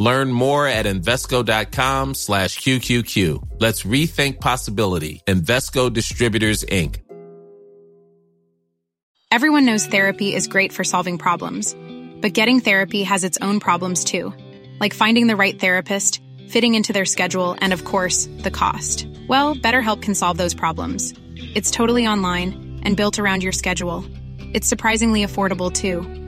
Learn more at Invesco.com slash QQQ. Let's rethink possibility. Invesco Distributors, Inc. Everyone knows therapy is great for solving problems, but getting therapy has its own problems too, like finding the right therapist, fitting into their schedule, and of course, the cost. Well, BetterHelp can solve those problems. It's totally online and built around your schedule. It's surprisingly affordable too.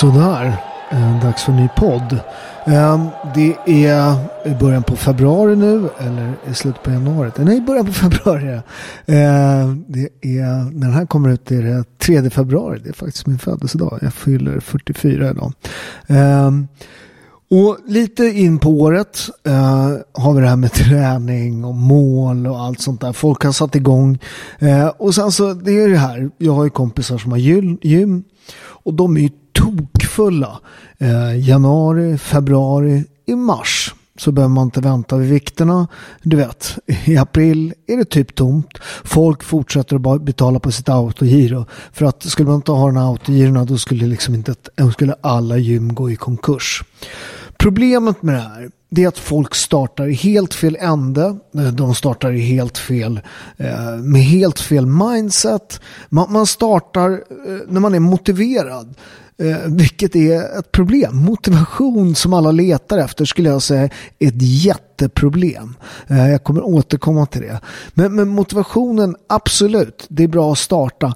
Sådär, eh, dags för en ny podd. Ehm, det är i början på februari nu, eller i slutet på januari. Nej, i början på februari. Ehm, det är, när den här kommer ut är det 3 februari. Det är faktiskt min födelsedag. Jag fyller 44 idag. Ehm, och lite in på året eh, har vi det här med träning och mål och allt sånt där. Folk har satt igång. Eh, och sen så, det är det här. Jag har ju kompisar som har gym. Och de är ju tokfulla. Eh, januari, februari, i mars så behöver man inte vänta vid vikterna. Du vet, i april är det typ tomt. Folk fortsätter att betala på sitt autogiro. För att skulle man inte ha den här autogirona då skulle, liksom inte, skulle alla gym gå i konkurs. Problemet med det här det är att folk startar i helt fel ände. Eh, de startar i helt fel, eh, med helt fel mindset. Man, startar eh, när man är motiverad. Eh, vilket är ett problem. Motivation som alla letar efter skulle jag säga är ett jätteproblem. Eh, jag kommer återkomma till det. Men, men motivationen, absolut, det är bra att starta.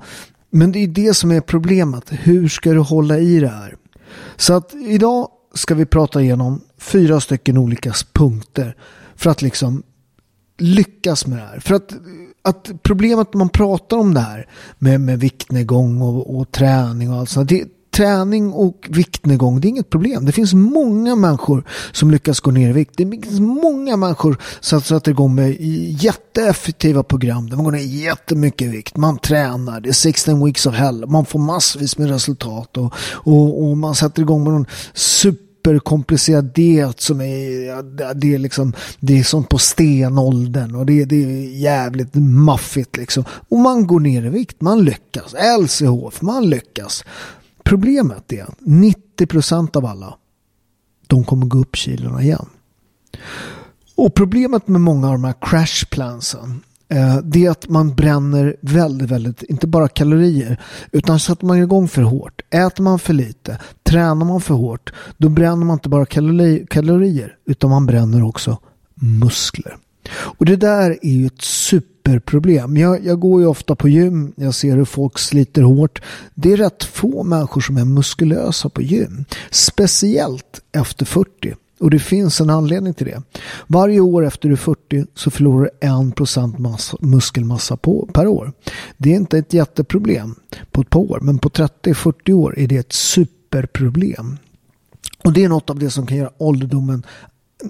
Men det är det som är problemet. Hur ska du hålla i det här? Så att idag ska vi prata igenom fyra stycken olika punkter för att liksom lyckas med det här. För att, att problemet när man pratar om det här med, med viktnedgång och, och träning och allt sånt. Det, träning och viktnedgång, det är inget problem. Det finns många människor som lyckas gå ner i vikt. Det finns många människor som sätter igång med jätteeffektiva program där man går ner jättemycket i vikt. Man tränar, det är 16 weeks of hell, man får massvis med resultat och, och, och man sätter igång med någon superkomplicerad diet som är, det är liksom, det är sånt på stenåldern och det, det är jävligt maffigt liksom. Och man går ner i vikt, man lyckas. LCHF, man lyckas. Problemet är att 90% av alla de kommer gå upp kilorna igen. Och problemet med många av de här crash plansen eh, det är att man bränner väldigt, väldigt, inte bara kalorier, utan sätter man igång för hårt, äter man för lite, tränar man för hårt, då bränner man inte bara kalorier, utan man bränner också muskler. Och det där är ju ett superproblem. Jag, jag går ju ofta på gym, jag ser hur folk sliter hårt. Det är rätt få människor som är muskulösa på gym. Speciellt efter 40. Och det finns en anledning till det. Varje år efter du är 40 så förlorar du 1% muskelmassa på, per år. Det är inte ett jätteproblem på ett par år, men på 30-40 år är det ett superproblem. Och det är något av det som kan göra ålderdomen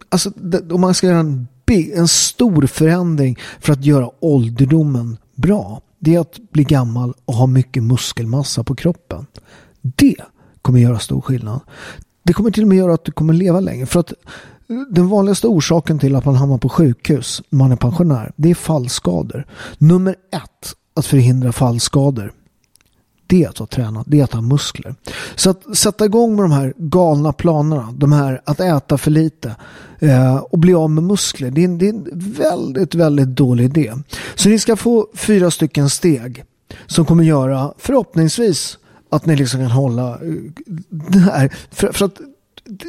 Alltså, om man ska göra en, en stor förändring för att göra ålderdomen bra. det är att bli gammal och ha mycket muskelmassa på kroppen. Det kommer göra stor skillnad. Det kommer till och med göra att du kommer leva längre. För att eh, den vanligaste orsaken till att man hamnar på sjukhus när man är pensionär, det är fallskador. Nummer ett, att förhindra fallskador det är att ha tränat, det är att ha muskler. Så att sätta igång med de här galna planerna, de här att äta för lite eh, och bli av med muskler, det är, det är en väldigt, väldigt dålig idé. Så ni ska få fyra stycken steg som kommer göra förhoppningsvis att ni liksom kan hålla eh, det här. För, för att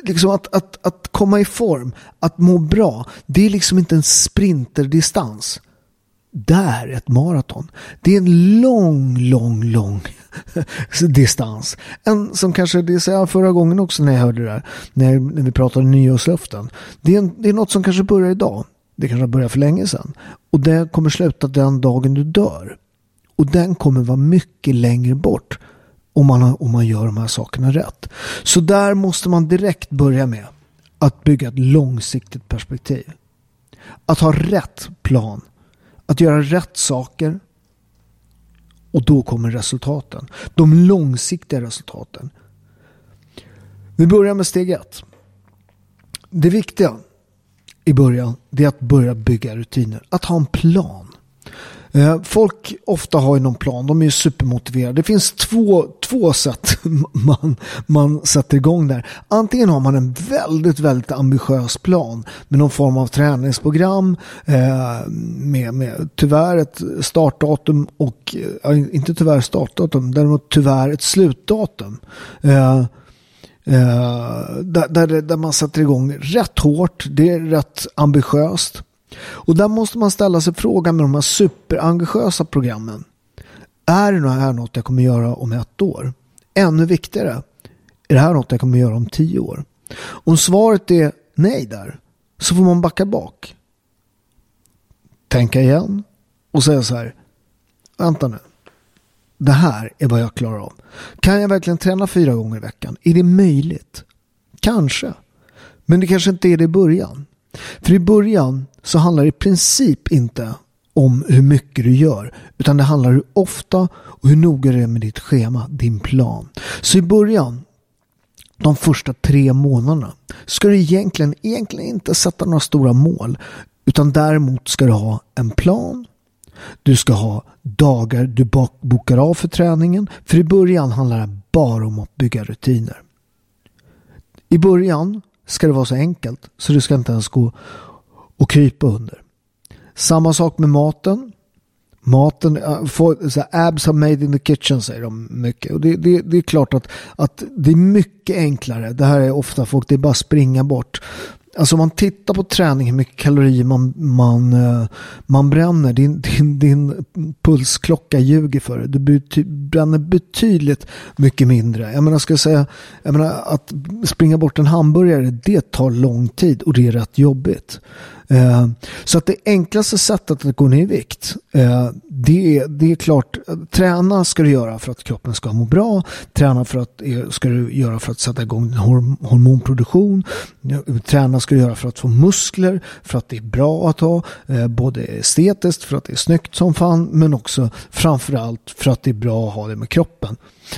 liksom att, att, att komma i form, att må bra, det är liksom inte en sprinterdistans. Där ett maraton. Det är en lång, lång, lång distans. En som kanske, det sa jag förra gången också när jag hörde det där, när, när vi pratade nyårslöften. Det är, en, det är något som kanske börjar idag. Det kanske börjar för länge sedan. Och det kommer sluta den dagen du dör. Och den kommer vara mycket längre bort om man, om man gör de här sakerna rätt. Så där måste man direkt börja med att bygga ett långsiktigt perspektiv. Att ha rätt plan. Att göra rätt saker och då kommer resultaten. De långsiktiga resultaten. Vi börjar med steg ett. Det viktiga i början är att börja bygga rutiner. Att ha en plan. Eh, folk ofta har ju någon plan, de är ju supermotiverade. Det finns två, två sätt man, man sätter igång där. Antingen har man en väldigt, väldigt ambitiös plan med någon form av träningsprogram eh, med, med tyvärr ett startdatum och, eh, inte tyvärr startdatum, däremot tyvärr ett slutdatum. Eh, eh, där, där, där man sätter igång rätt hårt, det är rätt ambitiöst. Och där måste man ställa sig frågan med de här superambitiösa programmen. Är det här något jag kommer göra om ett år? Ännu viktigare, är det här något jag kommer göra om tio år? Om svaret är nej där, så får man backa bak. Tänka igen och säga så här, vänta nu. Det här är vad jag klarar av. Kan jag verkligen träna fyra gånger i veckan? Är det möjligt? Kanske. Men det kanske inte är det i början. För i början så handlar det i princip inte om hur mycket du gör utan det handlar hur ofta och hur noga du är med ditt schema, din plan. Så i början de första tre månaderna ska du egentligen, egentligen inte sätta några stora mål utan däremot ska du ha en plan du ska ha dagar du bokar av för träningen. För i början handlar det bara om att bygga rutiner. I början ska det vara så enkelt så du ska inte ens gå och krypa under. Samma sak med maten. Maten, äh, for, så abs are made in the kitchen säger de mycket. Och det, det, det är klart att, att det är mycket enklare. Det här är ofta folk, det är bara springa bort. Alltså om man tittar på träning, hur mycket kalorier man, man, äh, man bränner. Din, din, din pulsklocka ljuger för dig. Du bety, bränner betydligt mycket mindre. Jag menar, ska jag säga, jag menar, att springa bort en hamburgare, det tar lång tid och det är rätt jobbigt. Eh, så att det enklaste sättet att gå ner i vikt, eh, det, är, det är klart, träna ska du göra för att kroppen ska må bra. Träna för att, eh, ska du göra för att sätta igång hormonproduktion. Träna ska du göra för att få muskler, för att det är bra att ha, både estetiskt, för att det är snyggt som fan, men också framförallt för att det är bra att ha det med kroppen.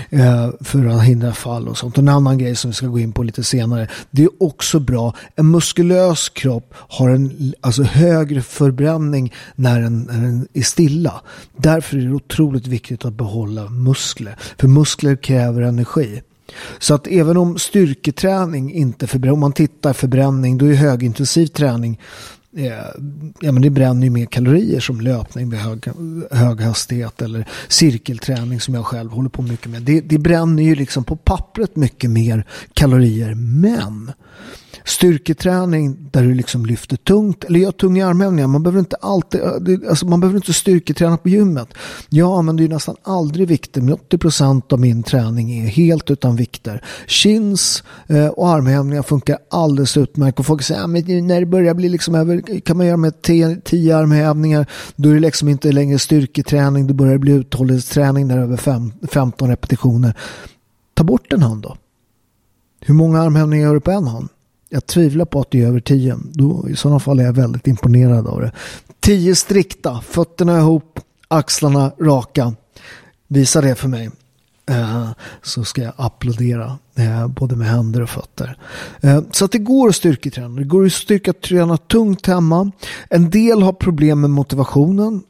Eh, för att hindra fall och sånt. En annan grej som vi ska gå in på lite senare. Det är också bra. En muskulös kropp har en alltså, högre förbränning när den, när den är stilla. Därför är det otroligt viktigt att behålla muskler. För muskler kräver energi. Så att även om styrketräning inte förbränner, om man tittar förbränning, då är högintensiv träning Eh, ja, men det bränner ju mer kalorier som löpning vid hög, hög hastighet eller cirkelträning som jag själv håller på mycket med. Det, det bränner ju liksom på pappret mycket mer kalorier men styrketräning där du liksom lyfter tungt eller gör tunga armhävningar. Man behöver inte alltid, eh, alltså man behöver inte styrketräna på gymmet. Jag använder ju nästan aldrig vikter, men 80% av min träning är helt utan vikter. Chins eh, och armhävningar funkar alldeles utmärkt och folk säger ah, att när det börjar bli liksom över, kan man göra med 10 armhävningar, då är det liksom inte längre styrketräning, då börjar det bli uthållighetsträning där över 15 repetitioner. Ta bort en hand då. Hur många armhävningar gör du på en hand? Jag tvivlar på att det är över tio. Då, I sådana fall är jag väldigt imponerad av det. 10 strikta, fötterna ihop, axlarna raka. Visa det för mig. Eh, så ska jag applådera eh, både med händer och fötter. Eh, så att det går att styrketräna. Det går att styrketräna tungt hemma. En del har problem med motivationen.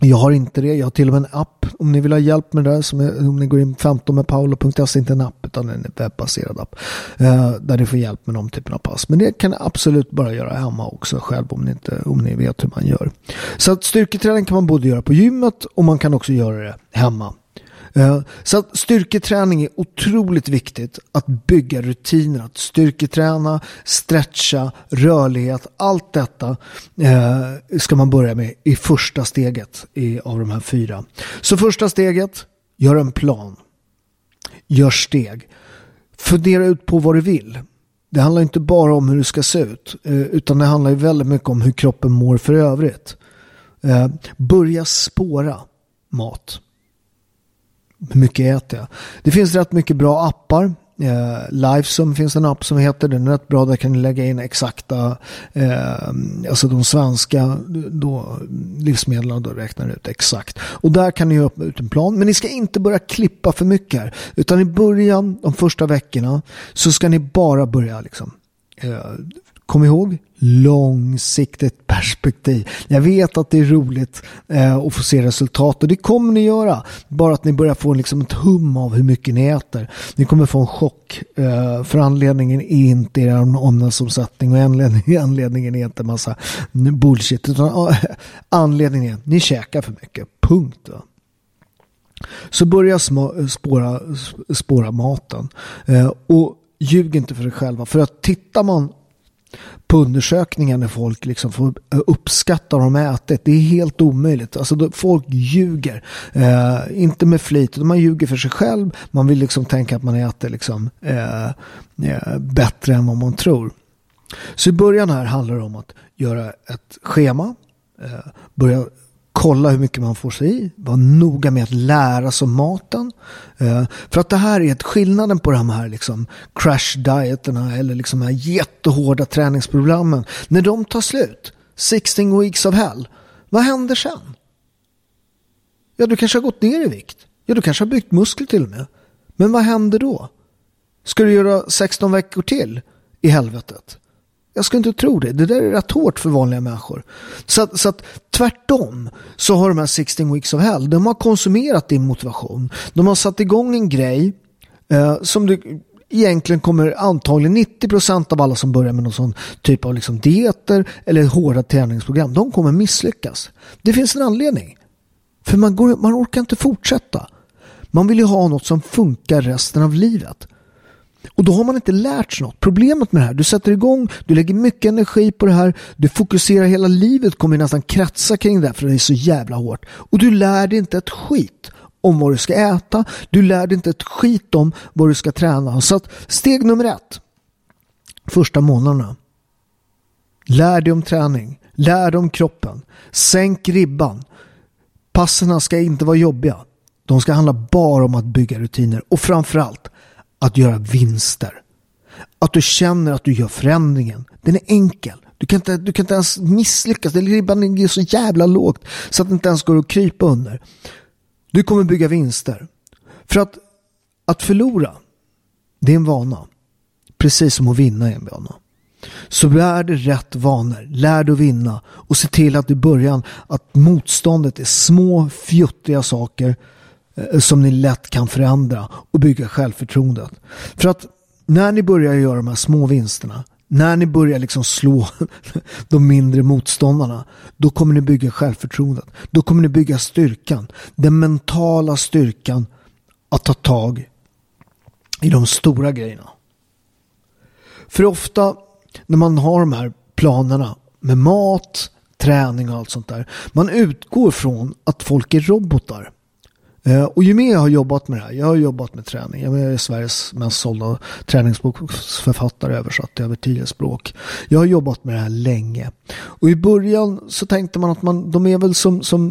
Jag har inte det. Jag har till och med en app om ni vill ha hjälp med det där. Som är, om ni går in 15 med paolo.se, inte en app utan en webbaserad app. Eh, där ni får hjälp med de typerna av pass. Men det kan ni absolut bara göra hemma också själv om ni, inte, om ni vet hur man gör. Så att styrketräning kan man både göra på gymmet och man kan också göra det hemma. Eh, så att styrketräning är otroligt viktigt att bygga rutiner, att styrketräna, stretcha, rörlighet, allt detta eh, ska man börja med i första steget av de här fyra. Så första steget, gör en plan. Gör steg. Fundera ut på vad du vill. Det handlar inte bara om hur det ska se ut, eh, utan det handlar väldigt mycket om hur kroppen mår för övrigt. Börja spåra mat hur mycket äter jag? Det finns rätt mycket bra appar. Eh, Lifesum finns en app som heter, den är rätt bra, där kan ni lägga in exakta, eh, alltså de svenska då, livsmedlen då räknar ut exakt. Och där kan ni göra ut en plan, men ni ska inte börja klippa för mycket här, utan i början, de första veckorna, så ska ni bara börja liksom eh, Kom ihåg, långsiktigt perspektiv. Jag vet att det är roligt eh, att få se resultat och det kommer ni göra. Bara att ni börjar få liksom ett hum av hur mycket ni äter. Ni kommer få en chock eh, för anledningen är inte er omsättning och anledningen, anledningen är inte en massa bullshit utan uh, anledningen är att ni käkar för mycket. Punkt. Va? Så börja spåra, spåra maten. Eh, och ljug inte för er själva. För att tittar man på undersökningar när folk liksom får uppskatta vad de ätit. Det är helt omöjligt. Alltså, folk ljuger. Eh, inte med flit, man ljuger för sig själv. Man vill liksom tänka att man äter liksom, eh, eh, bättre än vad man tror. Så i början här handlar det om att göra ett schema. Eh, börja kolla hur mycket man får sig i, var noga med att lära sig om maten. Eh, för att det här är ett skillnaden på de här liksom crash dieterna eller liksom de här jättehårda träningsprogrammen. När de tar slut, 16 weeks of hell, vad händer sen? Ja, du kanske har gått ner i vikt. Ja, du kanske har byggt muskler till och med. Men vad händer då? Ska du göra 16 veckor till i helvetet? Jag skulle inte tro det. Det där är rätt hårt för vanliga människor. Så att, så att tvärtom så har de här 16 weeks of hell, de har konsumerat din motivation. De har satt igång en grej eh, som du egentligen kommer antagligen 90% av alla som börjar med någon sån typ av liksom dieter eller hårda träningsprogram, de kommer misslyckas. Det finns en anledning. För man, går, man orkar inte fortsätta. Man vill ju ha något som funkar resten av livet. Och då har man inte lärt sig något. Problemet med det här, du sätter igång, du lägger mycket energi på det här, du fokuserar hela livet, kommer nästan kratsa kring det här för det är så jävla hårt. Och du lär dig inte ett skit om vad du ska äta, du lär dig inte ett skit om vad du ska träna. Så att steg nummer ett, första månaderna. Lär dig om träning, lär dig om kroppen, sänk ribban. Passerna ska inte vara jobbiga. De ska handla bara om att bygga rutiner och framförallt att göra vinster. Att du känner att du gör förändringen. Den är enkel. Du kan inte, du kan inte ens misslyckas. Ribban ligger så jävla lågt så att det inte ens går att krypa under. Du kommer bygga vinster. För att, att förlora, det är en vana. Precis som att vinna är en vana. Så lär dig rätt vanor, lär dig att vinna och se till att i början att motståndet är små fjuttiga saker Eh, som ni lätt kan förändra och bygga självförtroendet. För att när ni börjar göra de här små vinsterna, när ni börjar liksom slå de mindre motståndarna, då kommer ni bygga självförtroendet. Då kommer ni bygga styrkan, den mentala styrkan att ta tag i de stora grejerna. För ofta när man har de här planerna med mat, träning och allt sånt där, man utgår från att folk är robotar. Eh, och ju mer jag har jobbat med det här, jag har jobbat med träning, jag är Sveriges mest sålda träningsboksförfattare översatt över tio språk. Jag har jobbat med det här länge. Och i början så tänkte man att man, de är väl som, som,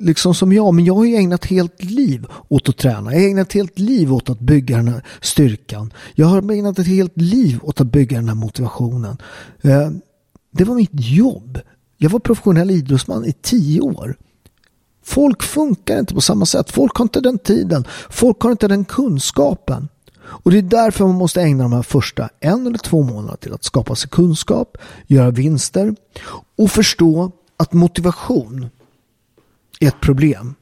liksom som jag, men jag har ju ägnat helt liv åt att träna. Jag har ägnat helt liv åt att bygga den här styrkan. Jag har ägnat ett helt liv åt att bygga den här motivationen. Eh, det var mitt jobb. Jag var professionell idrottsman i tio år. Folk funkar inte på samma sätt. Folk har inte den tiden. Folk har inte den kunskapen. Och det är därför man måste ägna de här första en eller två månaderna till att skapa sig kunskap, göra vinster och förstå att motivation är ett problem.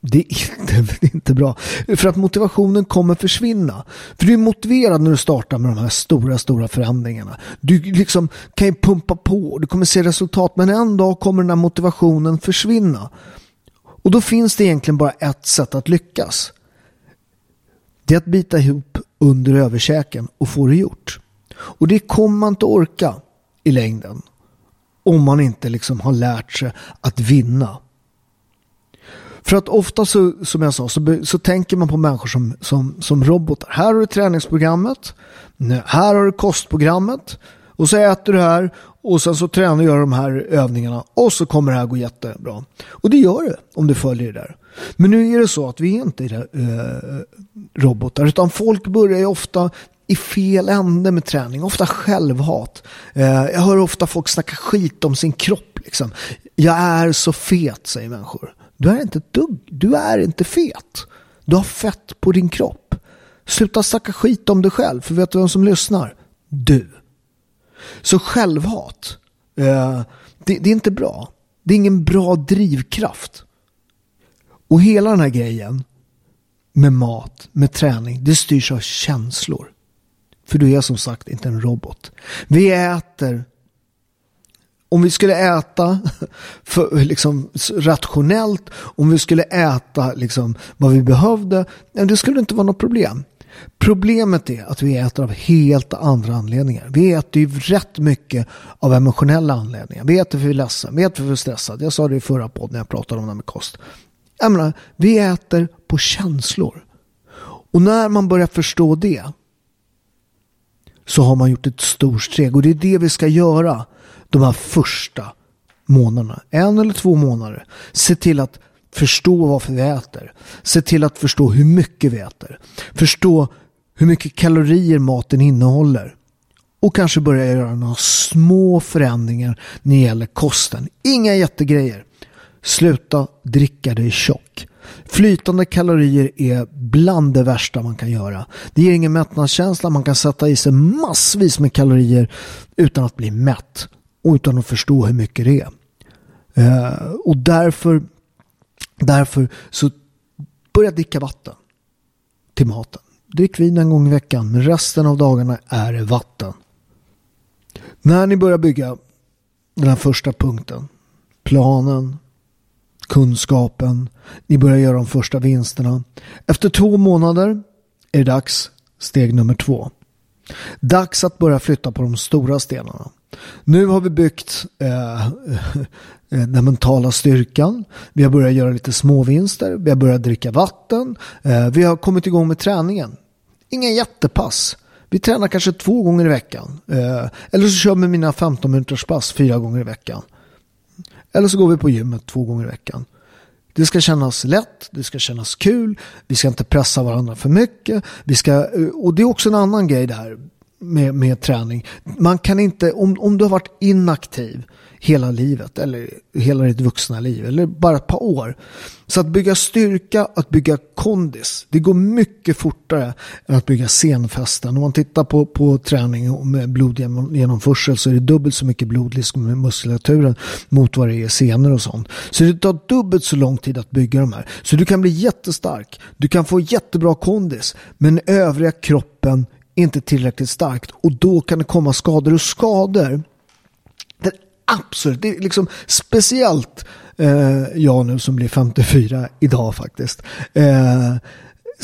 Det är, inte, det är inte bra. För att motivationen kommer försvinna. För du är motiverad när du startar med de här stora, stora förändringarna. Du liksom kan ju pumpa på, du kommer se resultat. Men en dag kommer den här motivationen försvinna. Och då finns det egentligen bara ett sätt att lyckas. Det är att bita ihop under överkäken och få det gjort. Och det kommer man inte orka i längden. Om man inte liksom har lärt sig att vinna. För att ofta så, som jag sa, så, så tänker man på människor som, som, som robotar. Här har du träningsprogrammet. Här har du kostprogrammet. Och så äter du här och sen så tränar du de här övningarna och så kommer det här gå jättebra. Och det gör det om du följer det där. Men nu är det så att vi är inte är äh, robotar utan folk börjar ju ofta i fel ände med träning, ofta självhat. Äh, jag hör ofta folk snacka skit om sin kropp. Liksom. Jag är så fet, säger människor. Du är inte dugg, du är inte fet. Du har fett på din kropp. Sluta snacka skit om dig själv, för vet du vem som lyssnar? Du. Så självhat, eh, det, det är inte bra. Det är ingen bra drivkraft. Och hela den här grejen med mat, med träning, det styrs av känslor. För du är som sagt inte en robot. Vi äter om vi skulle äta för, liksom, rationellt, om vi skulle äta liksom, vad vi behövde, det skulle inte vara något problem. Problemet är att vi äter av helt andra anledningar. Vi äter ju rätt mycket av emotionella anledningar. Vi äter för vi är ledsen, vi äter för vi är stressade. Jag sa det i förra podden när jag pratade om det här med kost. Jag menar, vi äter på känslor. Och när man börjar förstå det så har man gjort ett stort steg. Och det är det vi ska göra de här första månaderna. En eller två månader. Se till att förstå varför vi äter. Se till att förstå hur mycket vi äter. Förstå hur mycket kalorier maten innehåller. Och kanske börja göra några små förändringar när det gäller kosten. Inga jättegrejer. Sluta dricka dig tjock. Flytande kalorier är bland det värsta man kan göra. Det ger ingen mättnadskänsla. Man kan sätta i sig massvis med kalorier utan att bli mätt och utan att förstå hur mycket det är. Eh, och därför, därför så börja dricka vatten till maten. Drick vin en gång i veckan, men resten av dagarna är det vatten. När ni börjar bygga den här första punkten, planen, kunskapen, ni börjar göra de första vinsterna. Efter två månader är det dags, steg nummer två. Dags att börja flytta på de stora stenarna. Nu har vi byggt eh, eh, den mentala styrkan. Vi har börjat göra lite småvinster. Vi har börjat dricka vatten. Eh, vi har kommit igång med träningen. Inga jättepass. Vi tränar kanske två gånger i veckan. Eh, eller så kör vi mina 15 minuters pass fyra gånger i veckan. Eller så går vi på gymmet två gånger i veckan. Det ska kännas lätt, det ska kännas kul, vi ska inte pressa varandra för mycket. Vi ska, eh, och det är också en annan grej där med, med träning. Man kan inte, om, om du har varit inaktiv hela livet eller hela ditt vuxna liv eller bara ett par år. Så att bygga styrka, att bygga kondis, det går mycket fortare än att bygga senfästen. Om man tittar på, på träning med blodgenomförsel så är det dubbelt så mycket blodlisk med muskulaturen mot vad det är senor och sånt. Så det tar dubbelt så lång tid att bygga de här. Så du kan bli jättestark, du kan få jättebra kondis, men övriga kroppen inte tillräckligt starkt och då kan det komma skador och skador. Det är absolut, det är liksom speciellt eh, jag nu som blir 54 idag faktiskt. Eh,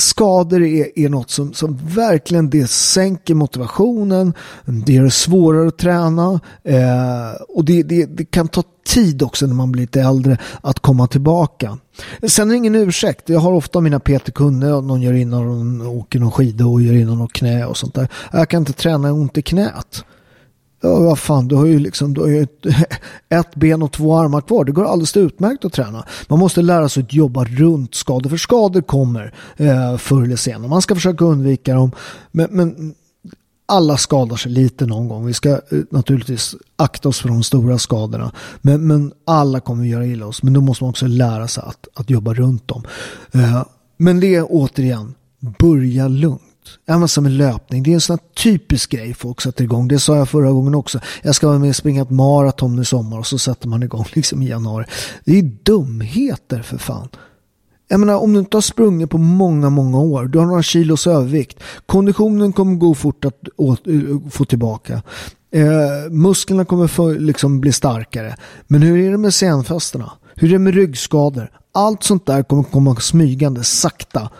skador är, är något som, som verkligen det sänker motivationen, det gör det svårare att träna eh, och det, det, det, kan ta tid också när man blir lite äldre att komma tillbaka. Sen är det ingen ursäkt. Jag har ofta mina PT-kunder, någon gör innan de åker någon skida och gör innan någon knä och sånt där. Jag kan inte träna ont i knät. Ja, vad fan, du har ju liksom du har ju ett, ett, ben och två armar kvar. Det går alldeles utmärkt att träna. Man måste lära sig att jobba runt skador, för skador kommer eh, förr eller senare. Man ska försöka undvika dem. Men, men alla skadar sig lite någon gång. Vi ska eh, naturligtvis akta oss för de stora skadorna. Men, men alla kommer att göra illa oss. Men då måste man också lära sig att, att jobba runt dem. Eh, men det är återigen, börja lugnt. Även som en löpning. Det är en sån här typisk grej folk sätter igång. Det sa jag förra gången också. Jag ska vara med och springa ett maraton i sommar och så sätter man igång liksom i januari. Det är dumheter för fan. Jag menar om du inte har sprungit på många, många år. Du har några kilos övervikt. Konditionen kommer gå fort att få tillbaka. Eh, musklerna kommer få, liksom bli starkare. Men hur är det med senfästena? Hur är det med ryggskador? Allt sånt där kommer komma smygande sakta.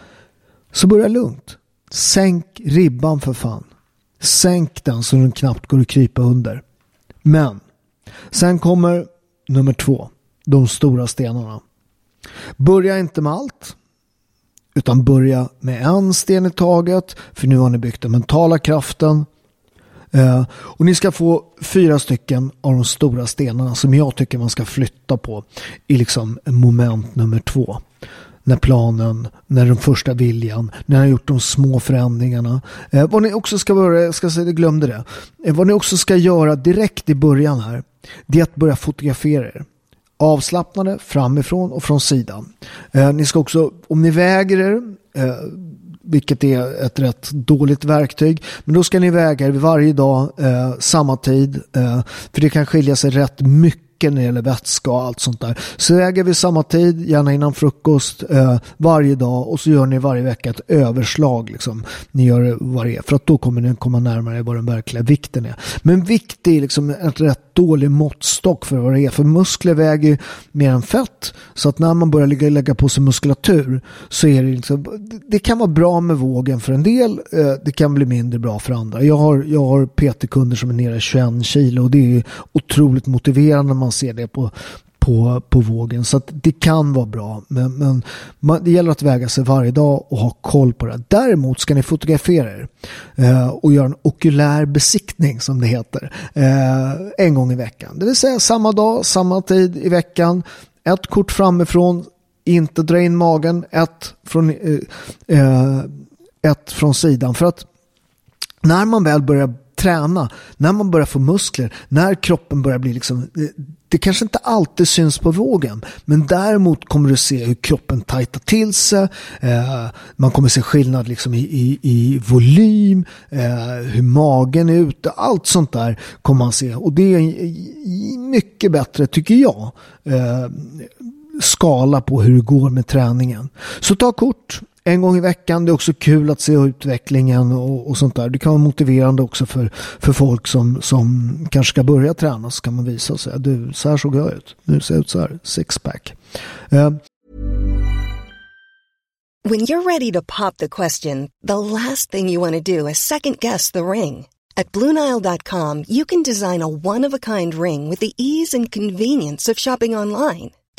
Så börja lugnt. Sänk ribban för fan. Sänk den så den knappt går att krypa under. Men sen kommer nummer två. De stora stenarna. Börja inte med allt. Utan börja med en sten i taget. För nu har ni byggt den mentala kraften. Eh, och ni ska få fyra stycken av de stora stenarna som jag tycker man ska flytta på i liksom moment nummer två. När planen, när den första viljan, när ni har gjort de små förändringarna. Eh, vad ni också ska börja, jag ska säga, jag glömde det. Eh, vad ni också ska göra direkt i början här, det är att börja fotografera er avslappnade framifrån och från sidan. Eh, ni ska också, om ni väger er, eh, vilket är ett rätt dåligt verktyg, men då ska ni väga er varje dag, eh, samma tid, eh, för det kan skilja sig rätt mycket mycket när det gäller vätska och allt sånt där. Så äger vi samma tid, gärna innan frukost, eh, varje dag och så gör ni varje vecka ett överslag. Liksom. Ni gör det varje, för att då kommer ni komma närmare vad den verkliga vikten är. Men vikt är liksom en rätt dålig måttstock för vad det är. För muskler väger mer än fett. Så att när man börjar lägga, lägga på sig muskulatur så är det liksom, det kan vara bra med vågen för en del. Eh, det kan bli mindre bra för andra. Jag har, jag har PT-kunder som är nere i 21 kilo och det är otroligt motiverande när man man ser det på, på, på vågen. Så det kan vara bra. Men, men man, det gäller att väga sig varje dag och ha koll på det. Däremot ska ni fotografera er eh, och göra en okulär besiktning som det heter. Eh, en gång i veckan. Det vill säga samma dag, samma tid i veckan. Ett kort framifrån, inte dra in magen. Ett från, eh, eh ett från sidan. För att när man väl börjar träna, när man börjar få muskler, när kroppen börjar bli liksom, eh, det kanske inte alltid syns på vågen, men däremot kommer du se hur kroppen tajtar till sig, eh, man kommer se skillnad liksom i, i, i volym, eh, hur magen är ute, allt sånt där kommer man se. Och det är mycket bättre tycker jag eh, skala på hur det går med träningen. Så ta kort, en gång i veckan. Det är också kul att se utvecklingen och, och, sånt där. Det kan vara motiverande också för, för folk som, som kanske ska börja träna. Så kan man visa sig. Du, så här såg jag ut. Nu ser jag ut så här. Sixpack. Uh. When you're ready to pop the question, the last thing you want to do is second guess the ring. At BlueNile.com you can design a one-of-a-kind ring with the ease and convenience of shopping online.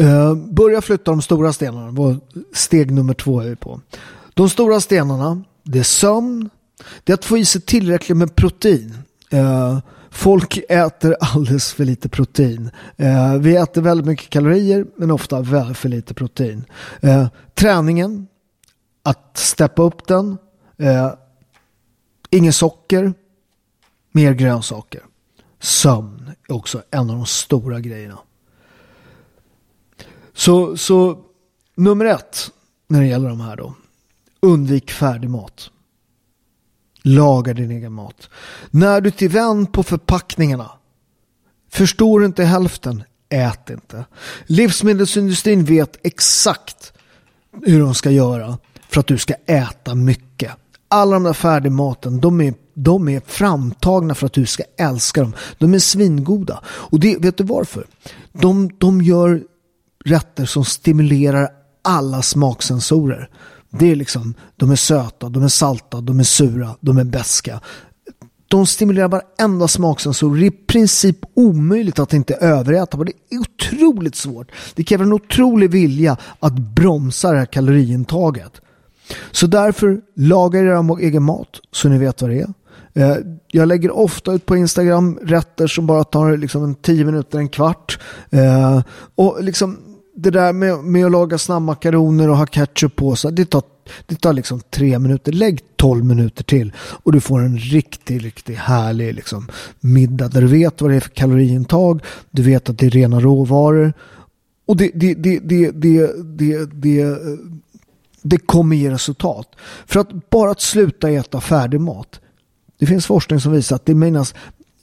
uh, börja flytta de stora stenarna steg nummer två är vi på. De stora stenarna, det är sömn, det är att få i sig tillräckligt med protein. Uh, folk äter alldeles för lite protein. Uh, vi äter väldigt mycket kalorier men ofta väldigt för lite protein. Träningen, att steppa upp den. ingen socker, mer grönsaker. Sömn är också en av de stora grejerna. Så, så nummer ett när det gäller de här då. Undvik färdig mat. Laga din egen mat. När du till vän på förpackningarna. Förstår du inte hälften? ät inte. Livsmedelsindustrin vet exakt hur de ska göra för att du ska äta mycket. Alla de där färdigmaten, de är, de är framtagna för att du ska älska dem. De är svingoda. Och det, vet du varför? De, de gör rätter som stimulerar alla smaksensorer. Det är liksom, de är söta, de är salta, de är sura, de är beska. De stimulerar varenda smaksensor. Det är i princip omöjligt att inte överäta. Det är otroligt svårt. Det kräver en otrolig vilja att bromsa det här kaloriintaget. Så därför, laga er egen mat så ni vet vad det är. Eh, jag lägger ofta ut på Instagram rätter som bara tar liksom en tio minuter, en kvart. Eh, och liksom det där med, med att laga snabbmakaroner och ha ketchup på sig, det tar, det tar liksom tre minuter. Lägg tolv minuter till och du får en riktigt, riktigt härlig liksom, middag där du vet vad det är för kaloriintag, du vet att det är rena råvaror och det, det, det, det, det, det, det, det kommer ge resultat. För att bara att sluta äta färdig mat, det finns forskning som visar att det menas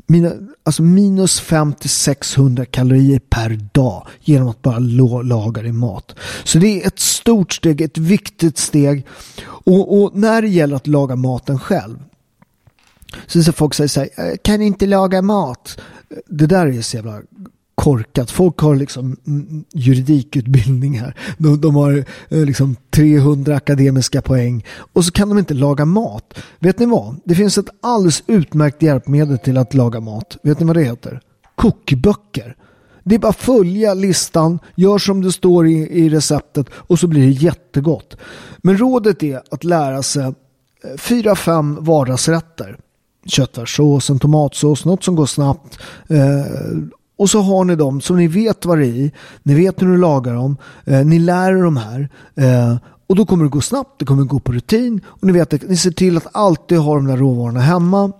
mina, alltså minus 50-600 kalorier per dag genom att bara laga din mat. Så det är ett stort steg, ett viktigt steg. Och, och när det gäller att laga maten själv så, så folk säger så här, eh, kan inte laga mat. Det där är så jävla korkat. Folk har liksom juridikutbildning här. De, de har eh, liksom 300 akademiska poäng och så kan de inte laga mat. Vet ni vad? Det finns ett alldeles utmärkt hjälpmedel till att laga mat. Vet ni vad det heter? Kokböcker. Det är bara att följa listan, gör som det står i, i receptet och så blir det jättegott. Men rådet är att lära sig eh, fyra, fem vardagsrätter köttfärssås, en tomatsås, något som går snabbt eh, och så har ni dem som ni vet vad det är i. Ni vet hur ni lagar dem. Eh, ni lär er de här. Eh, och då kommer det gå snabbt. Det kommer gå på rutin. Och ni vet att ni ser till att alltid ha de där råvarorna hemma.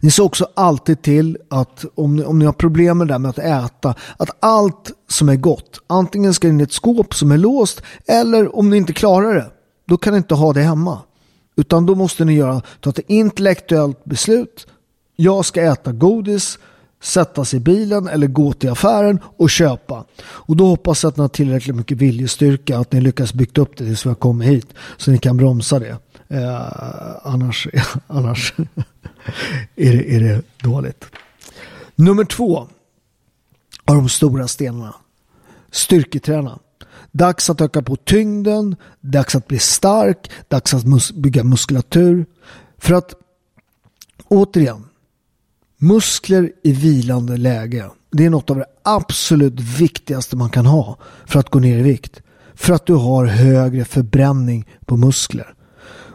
Ni ser också alltid till att om ni, om ni har problem med det där med att äta, att allt som är gott, antingen ska in i ett skåp som är låst eller om ni inte klarar det, då kan ni inte ha det hemma. Utan då måste ni göra, ta ett intellektuellt beslut. Jag ska äta godis sätta sig i bilen eller gå till affären och köpa. Och då hoppas jag att ni har tillräckligt mycket viljestyrka att ni lyckas bygga upp det tills vi har kommit hit så ni kan bromsa det. Eh, annars annars är, det, är det dåligt. Nummer två av de stora stenarna. Styrketräna. Dags att öka på tyngden, dags att bli stark, dags att mus bygga muskulatur. För att återigen, Muskler i vilande läge. Det är något av det absolut viktigaste man kan ha för att gå ner i vikt. För att du har högre förbränning på muskler.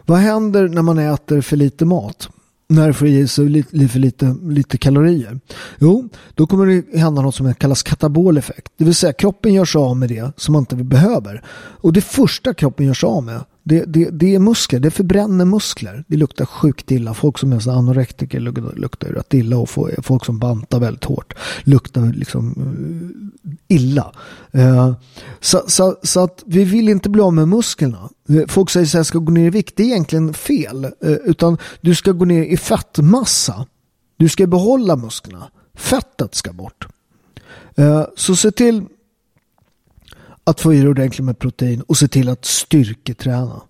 Vad händer när man äter för lite mat? När du får i sig lite, för lite, lite kalorier? Jo, då kommer det hända något som kallas kataboleffekt. Det vill säga kroppen gör sig av med det som man inte behöver. Och det första kroppen gör sig av med det, det, det är muskler, det förbränner muskler. Det luktar sjukt illa. Folk som är anorektiker luktar rätt illa och folk som bantar väldigt hårt luktar liksom eh, illa. Eh, så, så, så, att vi vill inte bli av med musklerna. Folk säger att jag ska gå ner i vikt. Det är egentligen fel. Eh, utan du ska gå ner i fettmassa. Du ska behålla musklerna. Fettet ska bort. Så se till att få i dig ordentligt med protein och se till att styrketräna.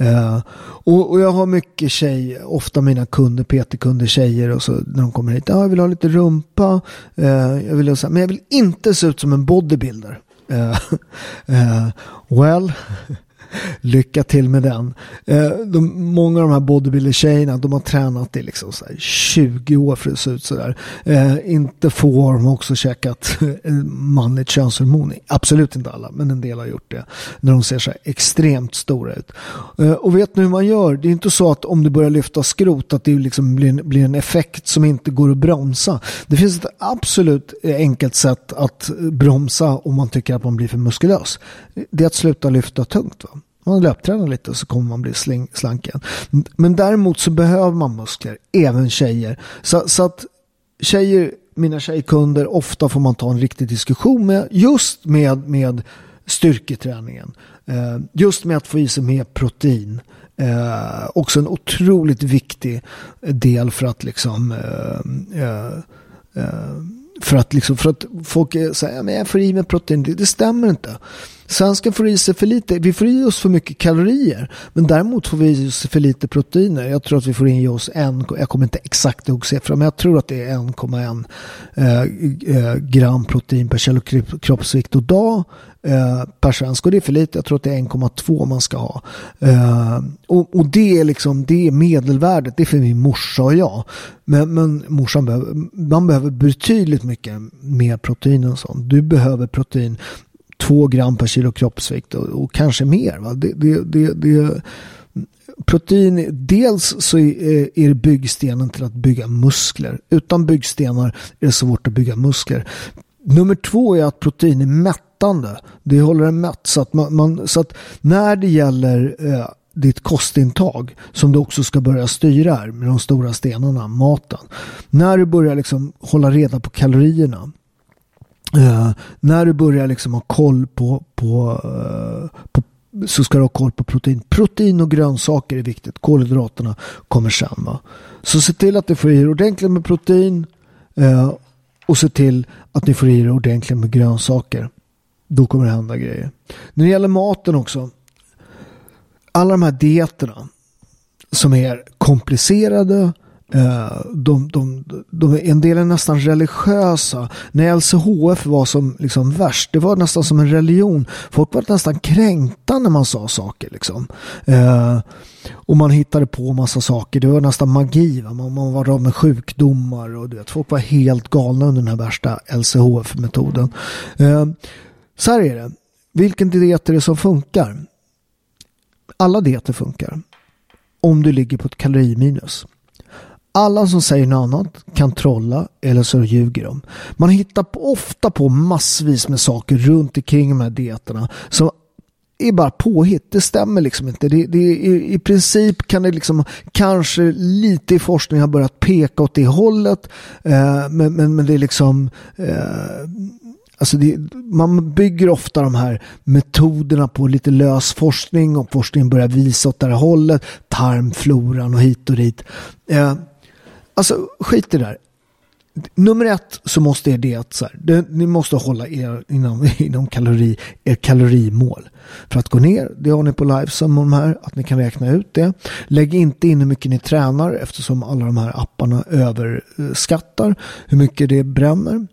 Uh, och, och, jag har mycket tjej, ofta mina kunder, PT-kunder, tjejer och så när de kommer hit. Ah, jag vill ha lite rumpa. Uh, jag vill ha, men jag vill inte se ut som en bodybuilder. Uh, well, Lycka till med den. Eh, de, många av de här bodybuilder-tjejerna de har tränat i liksom så 20 år för att se ut sådär. Eh, inte få har de också käkat manligt könshormon. Absolut inte alla, men en del har gjort det. När de ser så extremt stora ut. Eh, och vet ni hur man gör? Det är inte så att om du börjar lyfta skrot att det liksom blir, en, blir en effekt som inte går att bromsa. Det finns ett absolut enkelt sätt att bromsa om man tycker att man blir för muskulös. Det är att sluta lyfta tungt. Va? Man löptränar lite så kommer man bli slank igen. Men däremot så behöver man muskler, även tjejer. Så, så att tjejer, mina tjejkunder, ofta får man ta en riktig diskussion med just med, med styrketräningen. Eh, just med att få i sig mer protein. Eh, också en otroligt viktig del för att liksom eh, eh, eh För att, liksom, för att folk säger att jag får i mig protein. Det, det stämmer inte. Svensken får i sig för lite. Vi får i oss för mycket kalorier. Men däremot får vi i oss för lite proteiner. Jag tror att vi får i oss en, jag kommer inte exakt ihåg siffran, men jag tror att det är 1,1 eh, eh, gram protein per kilo kroppsvikt och dag eh, per svensk. Och det är för lite. Jag tror att det är 1,2 man ska ha. Eh, och, och, det är liksom det är medelvärdet. Det är för min morsa och jag. Men, men morsan behöver, man behöver betydligt mycket mer protein än sånt. Du behöver protein två gram per kilo kroppsvikt och, och kanske mer. Va? Det, det, det, det, protein, dels så är, eh, är det byggstenen till att bygga muskler. Utan byggstenar är det svårt att bygga muskler. Nummer två är att protein är mättande. Det håller en mätt. Så att, man, man, så att när det gäller eh, ditt kostintag som du också ska börja styra här med de stora stenarna, maten. När du börjar liksom hålla reda på kalorierna Uh, när du börjar liksom ha koll på, på, uh, på, så ska du ha koll på protein. Protein och grönsaker är viktigt. Kolhydraterna kommer sen. Va? Så se till att du får i dig ordentligt med protein uh, och se till att ni får i dig ordentligt med grönsaker. Då kommer det hända grejer. När det gäller maten också. Alla de här dieterna som är komplicerade Eh, de, de, de, en del är nästan religiösa. När LCHF var som liksom värst, det var nästan som en religion. Folk var nästan kränkta när man sa saker. Liksom. Eh, och man hittade på massa saker. Det var nästan magi. Va? Man, man var av med sjukdomar. Och du vet, folk var helt galna under den här värsta LCHF-metoden. Eh, så här är det. Vilken diet är det som funkar? Alla dieter funkar. Om du ligger på ett kaloriminus. Alla som säger något annat kan trolla eller så ljuger de. Man hittar ofta på massvis med saker runt omkring de här dieterna som är bara påhitt. Det stämmer liksom inte. Det, det, i, I princip kan det liksom kanske lite i forskningen ha börjat peka åt det hållet. Eh, men, men, men det är liksom eh, Alltså det, man bygger ofta de här metoderna på lite lös forskning och forskningen börjar visa åt det här hållet. Tarmfloran och hit och dit. Eh, Alltså skit i det där. Nummer ett så måste er det så här, det, ni måste hålla er inom, inom kalori, er kalorimål. För att gå ner, det har ni på livesum de här, att ni kan räkna ut det. Lägg inte in hur mycket ni tränar eftersom alla de här apparna överskattar hur mycket det bränner.